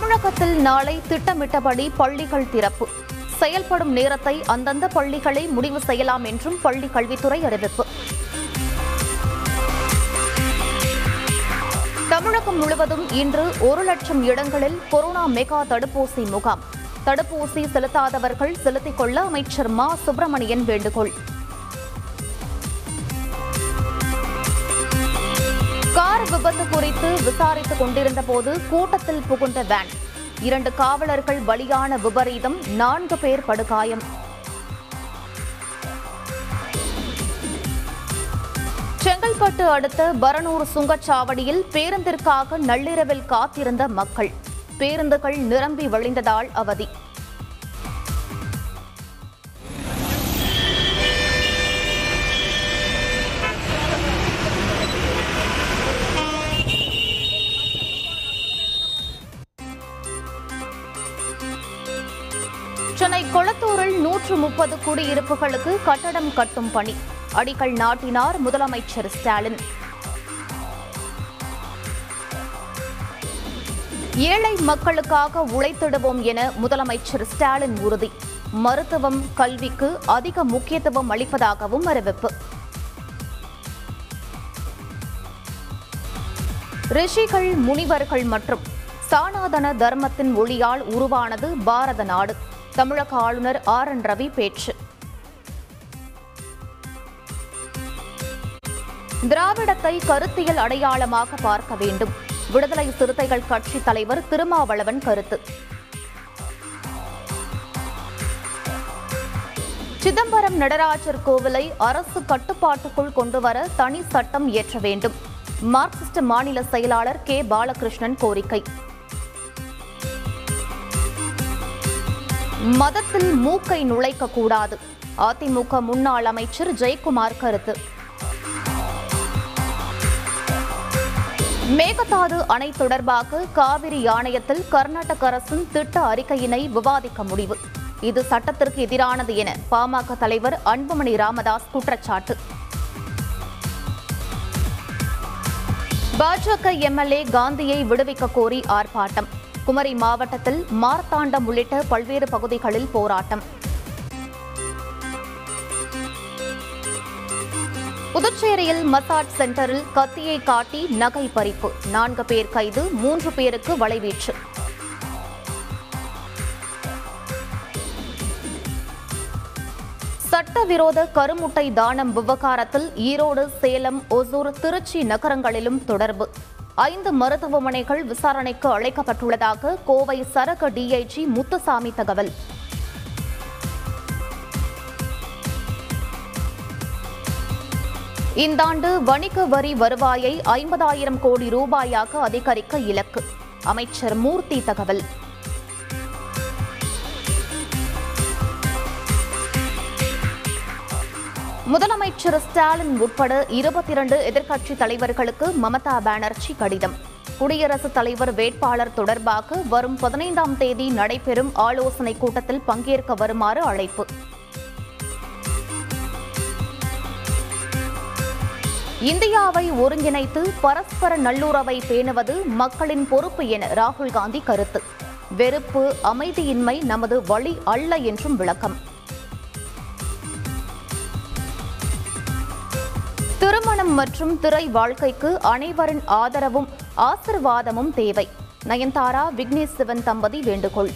தமிழகத்தில் நாளை திட்டமிட்டபடி பள்ளிகள் திறப்பு. செயல்படும் நேரத்தை அந்தந்த பள்ளிகளை முடிவு செய்யலாம் என்றும் பள்ளி கல்வித்துறை அறிவிப்பு. தமிழகம் முழுவதும் இன்று ஒரு லட்சம் இடங்களில் கொரோனா மெகா தடுப்பூசி முகாம். தடுப்பூசி செலுத்தாதவர்கள் செலுத்திக் கொள்ள அமைச்சர் மா. சுப்பிரமணியன் வேண்டுகோள். விசாரித்துக் கொண்டிருந்த போது கூட்டத்தில் புகுந்த வேன் இரண்டு காவலர்கள் பலியான விபரீதம் நான்கு பேர் படுகாயம். செங்கல்பட்டு அடுத்த பரனூர் சுங்கச்சாவடியில் பேருந்திற்காக நள்ளிரவில் காத்திருந்த மக்கள். பேருந்துகள் நிரம்பி வழிந்ததால் அவதி. சென்னை கொளத்தூரில் நூற்று முப்பது குடியிருப்புகளுக்கு கட்டடம் கட்டும் பணி. அடிக்கல் நாட்டினார் முதலமைச்சர் ஸ்டாலின். ஏழை மக்களுக்காக உழைத்திடுவோம் என முதலமைச்சர் ஸ்டாலின் உறுதி. மருத்துவம் கல்விக்கு அதிக முக்கியத்துவம் அளிப்பதாகவும் அறிவிப்பு. ரிஷிகள் முனிவர்கள் மற்றும் சானாதன தர்மத்தின் ஒளியால் உருவானது பாரத நாடு. தமிழக ஆளுநர் ஆர் என் ரவி பேச்சு. திராவிடத்தை கருத்தியல் அடையாளமாக பார்க்க வேண்டும். விடுதலை சிறுத்தைகள் கட்சி தலைவர் திருமாவளவன் கருத்து. சிதம்பரம் நடராஜர் கோவிலை அரசு கட்டுப்பாட்டுக்குள் கொண்டுவர தனி சட்டம் இயற்ற வேண்டும். மார்க்சிஸ்ட் மாநில செயலாளர் கே. பாலகிருஷ்ணன் கோரிக்கை. மதத்தில் மூக்கை நுழைக்க கூடாது அதிமுக முன்னாள் அமைச்சர் ஜெயக்குமார் கருத்து. மேகதாது அணை தொடர்பாக காவிரி ஆணையத்தில் கர்நாடக அரசின் திட்ட அறிக்கையினை விவாதிக்க முடிவு. இது சட்டத்திற்கு எதிரானது என பாமக தலைவர் அன்புமணி ராமதாஸ் குற்றச்சாட்டு. பாஜக எம்எல்ஏ காந்தியை விடுவிக்க கோரி ஆர்ப்பாட்டம். குமரி மாவட்டத்தில் மார்த்தாண்டம் உள்ளிட்ட பல்வேறு பகுதிகளில் போராட்டம். புதுச்சேரியில் மசாஜ் சென்டரில் கத்தியை காட்டி நகை பறிப்பு. நான்கு பேர் கைது மூன்று பேருக்கு வலைவீச்சு. சட்டவிரோத கருமுட்டை தானம் விவகாரத்தில் ஈரோடு சேலம் ஒசூர் திருச்சி நகரங்களிலும் தொடர்பு. ஐந்து மருத்துவமனைகள் விசாரணைக்கு அழைக்கப்பட்டுள்ளதாக கோவை சரக டிஐஜி முத்துசாமி தகவல். இந்தாண்டு வணிக வரி வருவாயை ஐம்பதாயிரம் கோடி ரூபாயாக அதிகரிக்க இலக்கு. அமைச்சர் மூர்த்தி தகவல். முதலமைச்சர் ஸ்டாலின் உட்பட இருபத்தி இரண்டு எதிர்க்கட்சித் தலைவர்களுக்கு மமதா பானர்ஜி கடிதம். குடியரசுத் தலைவர் வேட்பாளர் தொடர்பாக வரும் பதினைந்தாம் தேதி நடைபெறும் ஆலோசனைக் கூட்டத்தில் பங்கேற்க வருமாறு அழைப்பு. இந்தியாவை ஒருங்கிணைத்து பரஸ்பர நல்லுறவை பேணுவது மக்களின் பொறுப்பு என ராகுல் காந்தி கருத்து. வெறுப்பு அமைதியின்மை நமது வழி அல்ல என்றும் விளக்கம். திருமணம் மற்றும் திரை வாழ்க்கைக்கு அனைவரின் ஆதரவும் ஆசிர்வாதமும் தேவை. நயன்தாரா விக்னேஷ் சிவன் தம்பதி வேண்டுகோள்.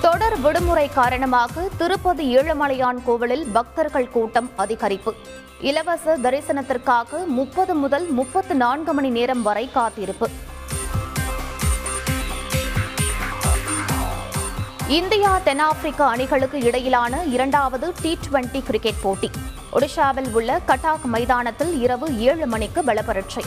தொடர் விடுமுறை காரணமாக திருப்பதி ஏழுமலையான் கோவிலில் பக்தர்கள் கூட்டம் அதிகரிப்பு. இலவச தரிசனத்திற்காக முப்பது முதல் முப்பத்து நான்கு மணி நேரம் வரை காத்திருப்பு. இந்தியா தென்னாப்பிரிக்கா அணிகளுக்கு இடையிலான இரண்டாவது டி டுவெண்டி கிரிக்கெட் போட்டி. ஒடிஷாவில் உள்ள கட்டாக் மைதானத்தில் இரவு ஏழு மணிக்கு பலப்பரட்சை.